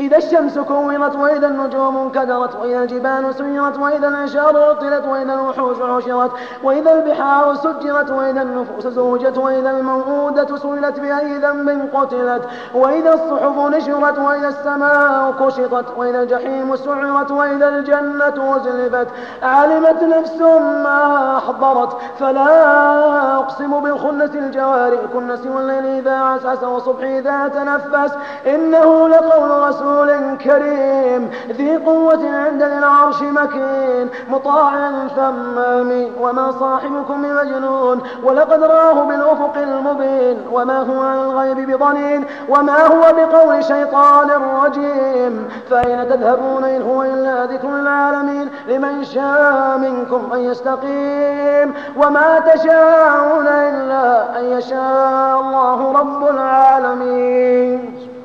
إذا الشمس كورت وإذا النجوم انكدرت وإذا الجبال سيرت وإذا العشار عطلت وإذا الوحوش حشرت وإذا البحار سجرت وإذا النفوس زوجت وإذا الموءودة سئلت بأي ذنب قتلت وإذا الصحف نشرت وإذا السماء كشطت وإذا الجحيم سعرت وإذا الجنة أزلفت. علمت نفس ما أحضرت فلا أقسم بالخنس الجوار الكنس والليل إذا عسعس والصبح إذا تنفس إنه لقول كريم ذي قوة عند العرش مكين مطاع ثم وما صاحبكم بمجنون ولقد راه بالأفق المبين وما هو عن الغيب بضنين وما هو بقول شيطان رجيم. فأين تذهبون إن هو إلا ذكر العالمين؟ لمن شاء منكم أن يستقيم. وما تشاءون إلا أن يشاء الله رب العالمين.